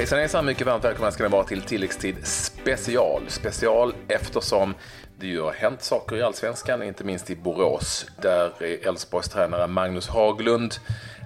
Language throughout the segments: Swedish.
Hejsan hejsan, mycket varmt välkomna ska ni vara till tilläggstid special. Special eftersom det ju har hänt saker i Allsvenskan, inte minst i Borås, där Elfsborgs tränare Magnus Haglund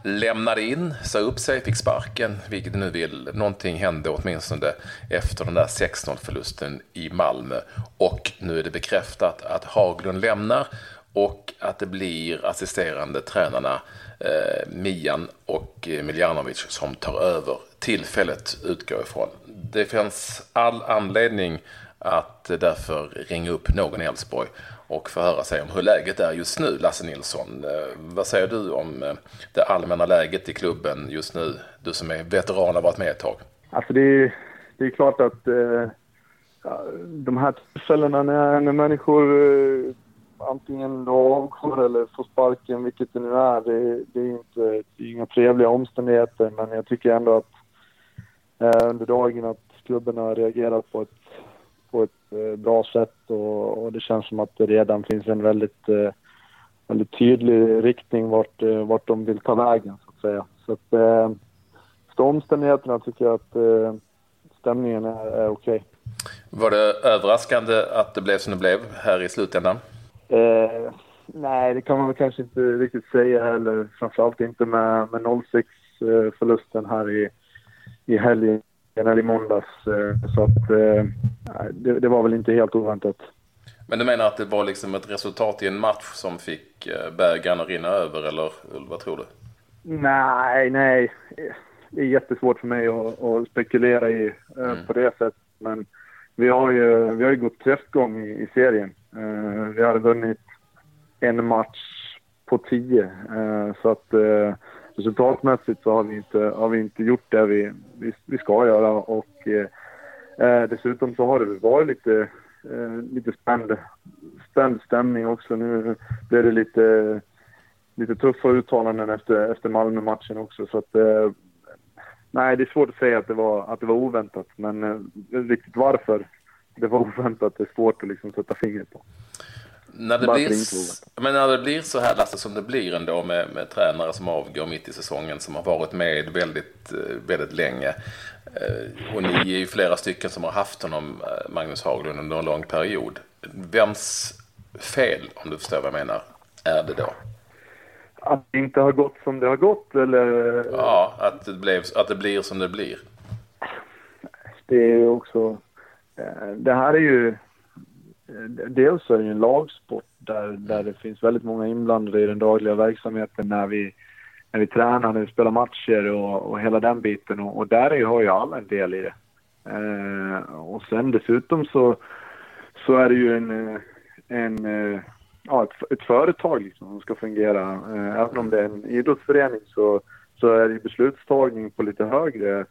lämnade in, sa upp sig, fick sparken, vilket du nu vill. Någonting hände åtminstone efter den där 16-förlusten i Malmö. Och nu är det bekräftat att Haglund lämnar och att det blir assisterande tränarna eh, Mian och eh, Miljanovic som tar över tillfället utgår ifrån. Det finns all anledning att därför ringa upp någon i Elfsborg och förhöra sig om hur läget är just nu, Lasse Nilsson. Eh, vad säger du om eh, det allmänna läget i klubben just nu? Du som är veteran och har varit med ett tag. Alltså det är, det är klart att eh, de här tillfällena när, när människor eh, antingen då avgår eller får sparken, vilket det nu är, det, det är inte det är inga trevliga omständigheter. Men jag tycker ändå att eh, under dagen att klubben har reagerat på ett, på ett eh, bra sätt och, och, det känns som att det redan finns en väldigt, eh, väldigt tydlig riktning vart, eh, vart de vill ta vägen så att säga. Så att, eh, efter omständigheterna tycker jag att eh, stämningen är, är okej. Okay. Var det överraskande att det blev som det blev här i slutändan? Eh, nej, det kan man väl kanske inte riktigt säga heller. Framförallt inte med, med 0-6-förlusten här i, i helgen eller i måndags. Eh, så att eh, det, det, var väl inte helt oväntat. Men du menar att det var liksom ett resultat i en match som fick eh, bägaren att rinna över eller vad tror du? Nej, nej. Det är jättesvårt för mig att, att spekulera i mm. på det sättet. Men vi har ju, vi har ju gått kräftgång i, i serien. Eh, vi hade vunnit en match på tio. Eh, så att eh, resultatmässigt så har vi inte, har vi inte gjort det vi, vi, vi ska göra. Och dessutom så har det varit lite, lite spänd, spänd stämning också. Nu blev det lite, lite tuffa uttalanden efter, efter Malmö-matchen också. Så att, nej, det är svårt att säga att det var, att det var oväntat. Men riktigt varför det var oväntat. Det är svårt att liksom sätta fingret på. När det, blir, men när det blir så här Lasse som det blir ändå med, med tränare som avgår mitt i säsongen som har varit med väldigt, eh, väldigt länge. Eh, och ni är ju flera stycken som har haft honom, eh, Magnus Haglund, under en lång period. Vems fel, om du förstår vad jag menar, är det då? Att det inte har gått som det har gått eller? Ja, att det, blev, att det blir som det blir. Det är ju också Eh, det här är ju, eh, dels dels är det ju en lagsport där, där det finns väldigt många inblandade i den dagliga verksamheten när vi, när vi tränar, när vi spelar matcher och, och hela den biten och, och där är, har ju alla en del i det. Eh, och sen dessutom så, så är det ju en, eh, en ja, ett, ett företag liksom som ska fungera. Eh, även om det är en idrottsförening så, så är det beslutstagning på lite högre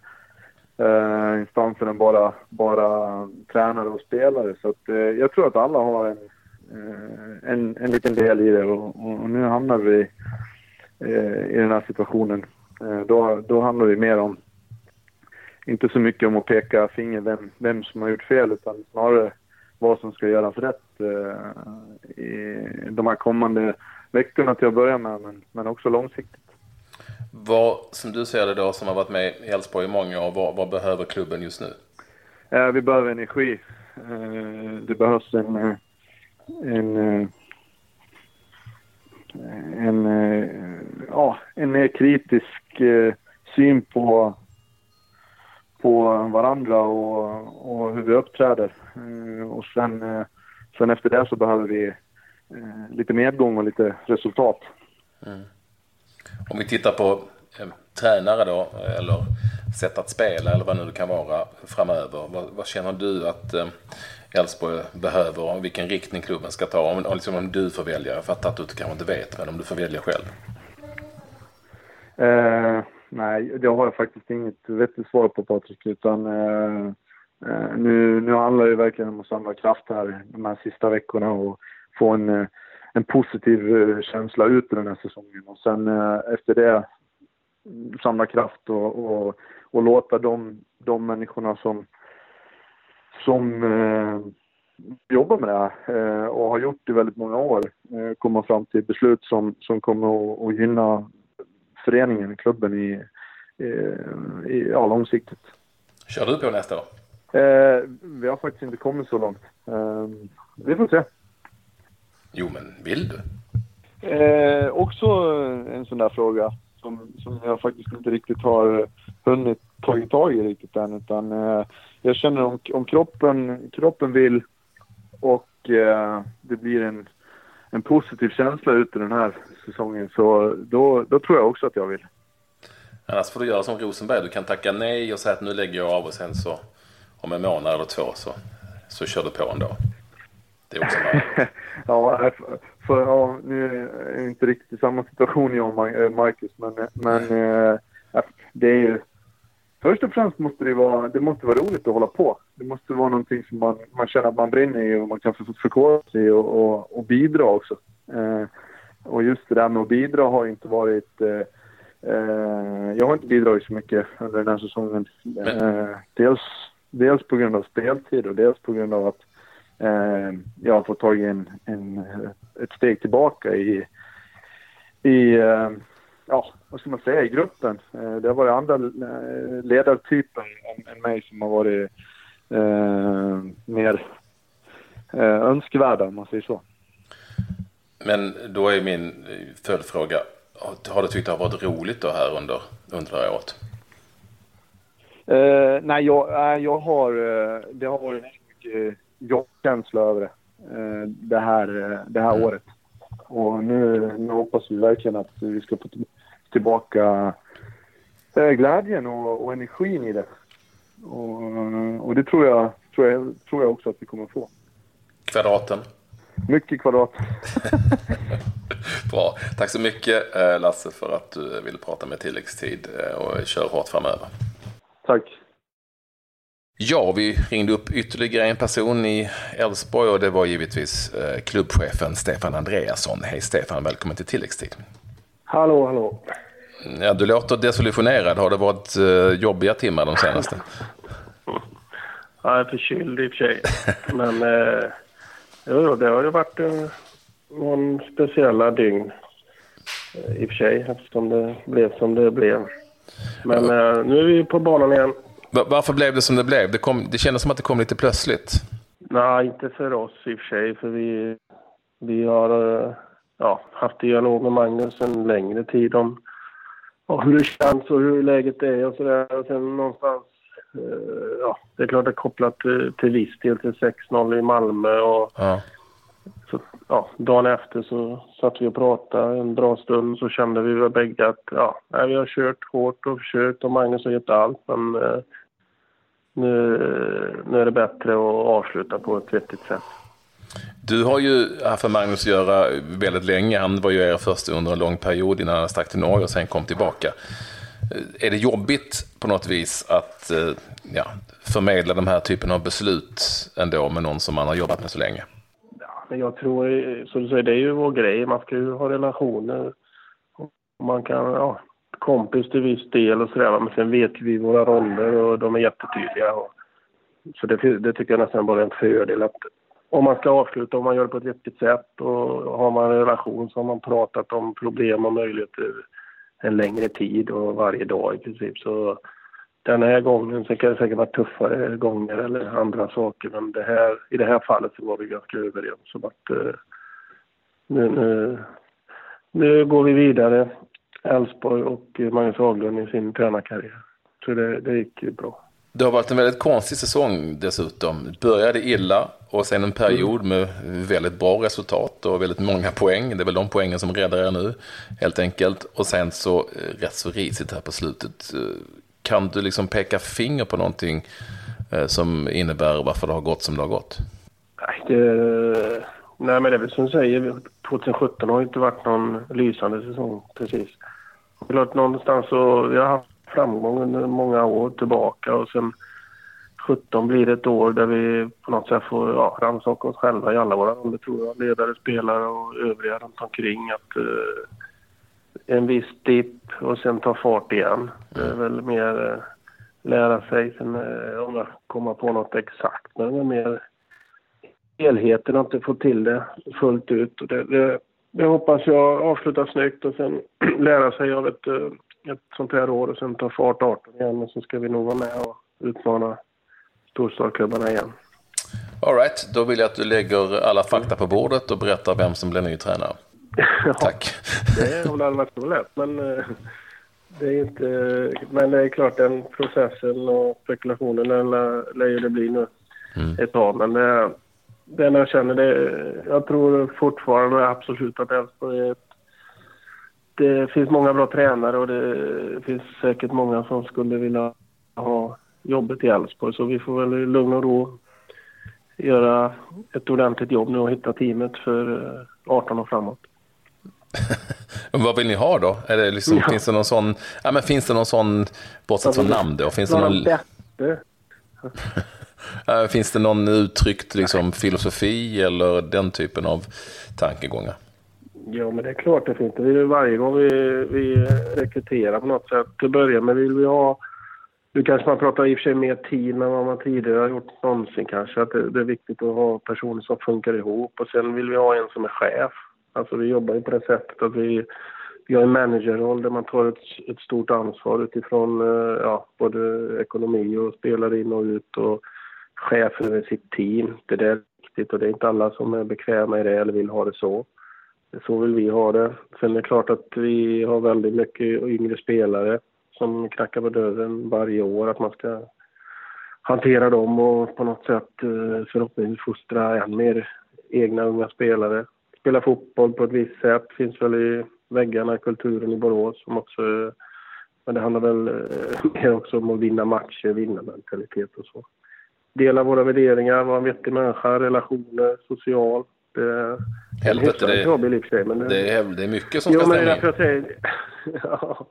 eh, instansen än bara, bara tränare och spelare. Så att, eh, jag tror att alla har en, eh, en, en liten del i det och, och nu hamnar vi eh, i den här situationen. Eh, då, då handlar det mer om, inte så mycket om att peka finger vem, vem som har gjort fel utan snarare vad som ska göras rätt eh, i de här kommande veckorna till att börja med men, men också långsiktigt. Vad, som du ser det då, som har varit med i Elfsborg i många år, vad, vad behöver klubben just nu? Eh, vi behöver energi. Eh, det behövs en, eh, en, eh, en, en, ja, en mer kritisk syn på, på varandra och, och hur vi uppträder. Och sen, sen efter det så behöver vi lite medgång och lite resultat. Mm. Om vi tittar på eh, tränare då, eller sätt att spela eller vad nu det kan vara framöver. Vad, vad känner du att eh, Elfsborg eh, behöver och vilken riktning klubben ska ta? Om, liksom, om du får välja, jag fattar att du kanske inte vet, men om du får välja själv. Eh, nej, det har jag faktiskt inget vettigt svar på Patrik, utan eh, eh nu, nu handlar det verkligen om att samla kraft här de här sista veckorna och få en eh, en positiv eh, känsla ut den här säsongen. Och sen eh, efter det samla kraft och, och, och låta de, de människorna som, som eh, jobbar med det här eh, och har gjort det i väldigt många år eh, komma fram till beslut som, som kommer att, att gynna föreningen, klubben i, i, i ja, långsiktigt. Kör du på nästa år? Eh, vi har faktiskt inte kommit så långt. Eh, vi får se. Jo, men vill du? Eh, också en sån där fråga som, som jag faktiskt inte riktigt har hunnit tagit tag i riktigt än. Utan, eh, jag känner om, om kroppen, kroppen vill och eh, det blir en, en positiv känsla ut i den här säsongen så då, då tror jag också att jag vill. Annars får du göra som Rosenberg. Du kan tacka nej och säga att nu lägger jag av och sen så om en månad eller två så, så kör du på ändå. Det är också Ja, för, för, ja, nu är jag inte riktigt samma situation jag och eh, Marcus, men, men äh, det är ju... Först och främst måste det vara, det måste vara roligt att hålla på. Det måste vara någonting som man, man känner att man brinner i och man kan förkovra sig i och, och, och, bidra också. Eh, och just det där med att bidra har inte varit... Eh, eh, jag har inte bidragit så mycket under den här säsongen. dels, dels på grund av speltid och dels på grund av att eh, jag har fått tagit en, en, ett steg tillbaka i, i eh, ja, vad ska man säga, i gruppen. Eh, det har varit andra eh, ledartyper än, än mig som har varit eh, mer eh, önskvärda, om man säger så. Men då är min följdfråga, har du tyckt det har varit roligt då här under, under det här året? Uh, nej, jag, jag har, det har varit mycket jobbkänsla över det, eh, det här, eh, det här mm. året. Och nu, nu hoppas vi verkligen att vi ska få tillbaka eh, glädjen och, och energin i det. Och, och det tror jag, tror, jag, tror jag också att vi kommer få. Kvadraten? Mycket kvadrat. Bra. Tack så mycket Lasse för att du ville prata med tilläggstid och kör hårt framöver. Tack. Ja, vi ringde upp ytterligare en person i Elfsborg och det var givetvis eh, klubbchefen Stefan Andreasson. Hej Stefan, välkommen till tilläggstid. Hallå, hallå. Ja, du låter desillusionerad. Har det varit eh, jobbiga timmar de senaste? jag är förkyld i och för sig. Men eh, jo, det har ju varit eh, någon speciella dygn eh, i och för sig eftersom det blev som det blev. Men eh, nu är vi på banan igen. Varför blev det som det blev? Det, kom, det kändes som att det kom lite plötsligt. Nej, inte för oss i och för sig. För vi, vi har eh, ja, haft dialog med Magnus en längre tid om, om hur det känns och hur läget är och sådär. Och sen någonstans, eh, ja, det är klart det är kopplat till, till viss del till 6-0 i Malmö. Och, ja. Så, ja, dagen efter så satt vi och pratade en bra stund så kände vi väl bägge att ja, vi har kört hårt och försökt och Magnus har gett allt men eh, nu, nu är det bättre att avsluta på ett vettigt sätt. Du har ju haft med Magnus att göra väldigt länge. Han var ju er först under en lång period innan han stack till Norge och sen kom tillbaka. Är det jobbigt på något vis att eh, ja, förmedla den här typen av beslut ändå med någon som man har jobbat med så länge? Ja, jag tror, så du säger, det är ju vår grej. Man ska ju ha relationer. Man kan, ja, kompis till viss del och sådär. Men sen vet vi våra roller och de är jättetydliga. Och, så det, det tycker jag nästan bara är en fördel. Att om man ska avsluta, om man gör det på ett vettigt sätt och har man en relation så har man pratat om problem och möjligheter en längre tid och varje dag i princip. Så den här gången, så kan det säkert vara tuffare gånger eller andra saker, men det här, i det här fallet så var vi ganska överens om att uh, nu, nu, nu går vi vidare Elfsborg och Magnus Haglund i sin tränarkarriär. Så det, det gick bra. Det har varit en väldigt konstig säsong dessutom. Började illa och sen en period med väldigt bra resultat och väldigt många poäng. Det är väl de poängen som räddar er nu, helt enkelt. Och sen så eh, rätt så risigt här på slutet. Eh, kan du liksom peka finger på någonting eh, som innebär varför det har gått som det har gått? Nej, det, nej men det är väl som du säger, 2017 har inte varit någon lysande säsong precis klart någonstans så, vi har haft framgång under många år tillbaka och sen 17 blir det ett år där vi på något sätt får ja, rannsaka oss själva i alla våra roller tror jag. Ledare, spelare och övriga runt omkring. Att, eh, en viss dipp och sen ta fart igen. Det är väl mer eh, lära sig. Sen eh, om jag kommer på något exakt. Men det är mer helheten, att inte få till det fullt ut. Och det, det, det hoppas jag avslutar snyggt och sen lära sig av ett, eh, ett sånt här år och sen ta fart 18 igen och så ska vi nog vara med och utmana storstadsklubbarna igen. Alright, då vill jag att du lägger alla fakta på bordet och berättar vem som blir ny tränare. Tack. det har väl varit så lätt, men eh, det är inte... Men det är klart, den processen och spekulationen lär ju det bli nu mm. ett tag. Men det, det jag känner, det, jag tror fortfarande absolut att Elfsborg är det finns många bra tränare och det finns säkert många som skulle vilja ha jobbet i Elfsborg. Så vi får väl i lugn och ro göra ett ordentligt jobb nu och hitta teamet för 18 år framåt. vad vill ni ha då? Är det liksom, ja. Finns det någon sån, ja, men finns det någon sån, bortsett från namn då? Finns det någon... Bättre. finns det någon uttryckt liksom, filosofi eller den typen av tankegångar? Ja, men det är klart det finns. Det varje gång vi, vi rekryterar på något sätt. Till att börja med vill vi ha... Nu kanske man pratar i och för sig mer tid än vad man tidigare har gjort någonsin kanske. Att det, det, är viktigt att ha personer som funkar ihop. Och sen vill vi ha en som är chef. Alltså vi jobbar ju på det sättet att vi, vi har en managerroll där man tar ett, ett stort ansvar utifrån eh, ja, både ekonomi och spelar in och ut och chef över sitt team. Det där är viktigt och det är inte alla som är bekväma i det eller vill ha det så. Så vill vi ha det. Sen är det klart att vi har väldigt mycket yngre spelare som knackar på dörren varje år. Att man ska hantera dem och på något sätt eh, förhoppningsvis fostra än mer egna unga spelare. Spela fotboll på ett visst sätt finns väl i väggarna, kulturen i Borås som också men det handlar väl eh, mer också om att vinna matcher, vinna mentalitet och så. Dela våra värderingar, vara en vettig människa, relationer, social. Det, Helvete, det, jobb i sig, men det, det, är, det är mycket som jo, ska stämma men jag säger, ja,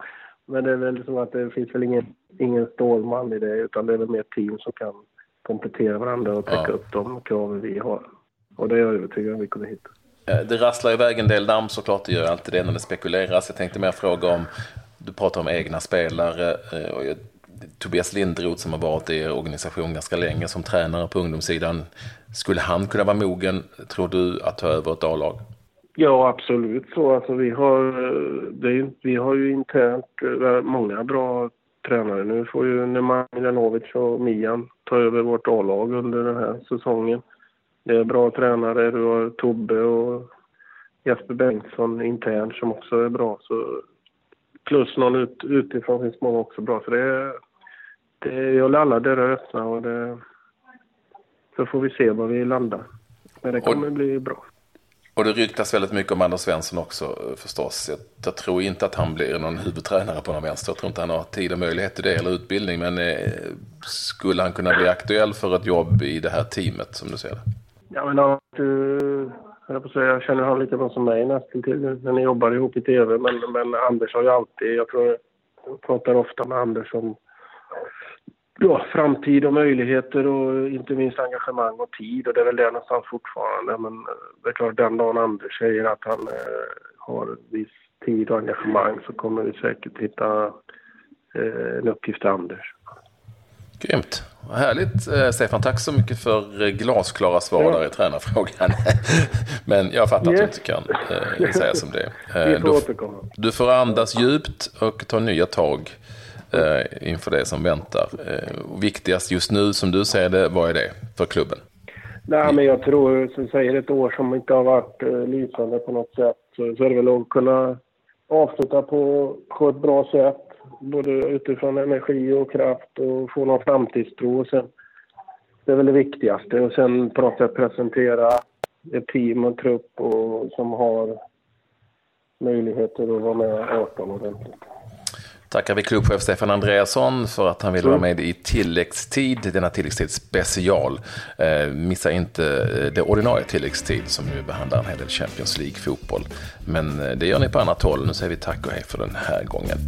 men det är väl som att det finns väl ingen, ingen stålman i det utan det är väl mer team som kan komplettera varandra och täcka ja. upp de kraven vi har. Och det är jag övertygad om vi kommer hitta. Eh, det rasslar iväg en del namn såklart, det gör alltid det när det spekuleras. Jag tänkte mer fråga om, du pratar om egna spelare. Eh, Tobias Lindroth som har varit i er organisation ganska länge som tränare på ungdomssidan. Skulle han kunna vara mogen, tror du, att ta över ett A-lag? Ja, absolut så. Alltså, vi, har, eh, det, vi har ju internt eh, många bra tränare. Nu får ju Nemanja Milanovic och Mian ta över vårt A-lag under den här säsongen. Det är bra tränare. Du har Tobbe och Jesper Bengtsson internt som också är bra. Så plus någon ut, utifrån finns många också bra. Så det är, det, jag håller alla dörrar öppna och det, så får vi se var vi landar. Men det kommer och, bli bra. Och det ryktas väldigt mycket om Anders Svensson också förstås. Jag, jag, tror inte att han blir någon huvudtränare på någon vänster. Jag tror inte han har tid och möjlighet till det eller utbildning. Men eh, skulle han kunna bli aktuell för ett jobb i det här teamet som du ser det? Ja, men uh, jag, säga, jag känner honom lika bra som mig nästan till när ni jobbar ihop i tv. Men, men Anders har ju alltid, jag tror jag pratar ofta med Anders om ja, framtid och möjligheter och inte minst engagemang och tid och det är väl det någonstans fortfarande. Men eh, det är klart den dagen Anders säger att han eh, har viss tid och engagemang så kommer vi säkert hitta eh, en uppgift till Anders. Grymt. Vad härligt eh, Stefan. Tack så mycket för glasklara svar ja. där i tränarfrågan. Men jag fattar yes. att du inte kan eh, säga som det är. Eh, du, du får andas djupt och ta nya tag eh, inför det som väntar. Eh, viktigast just nu, som du ser det, vad är det för klubben? Nej, men jag tror, som säger, ett år som inte har varit eh, lysande på något sätt, så, så är det väl att kunna avsluta på, på ett bra sätt, både utifrån energi och kraft och få någon framtidstro. Och sen, det är väl det viktigaste. Och sen på något sätt presentera ett team och trupp och, som har möjligheter att vara med 18 ordentligt tackar vi klubbchef Stefan Andreasson för att han ville vara med i tilläggstid, denna tilläggstid special. Eh, missa inte eh, det ordinarie tilläggstid som nu behandlar en hel del Champions League-fotboll. Men eh, det gör ni på annat håll. Nu säger vi tack och hej för den här gången.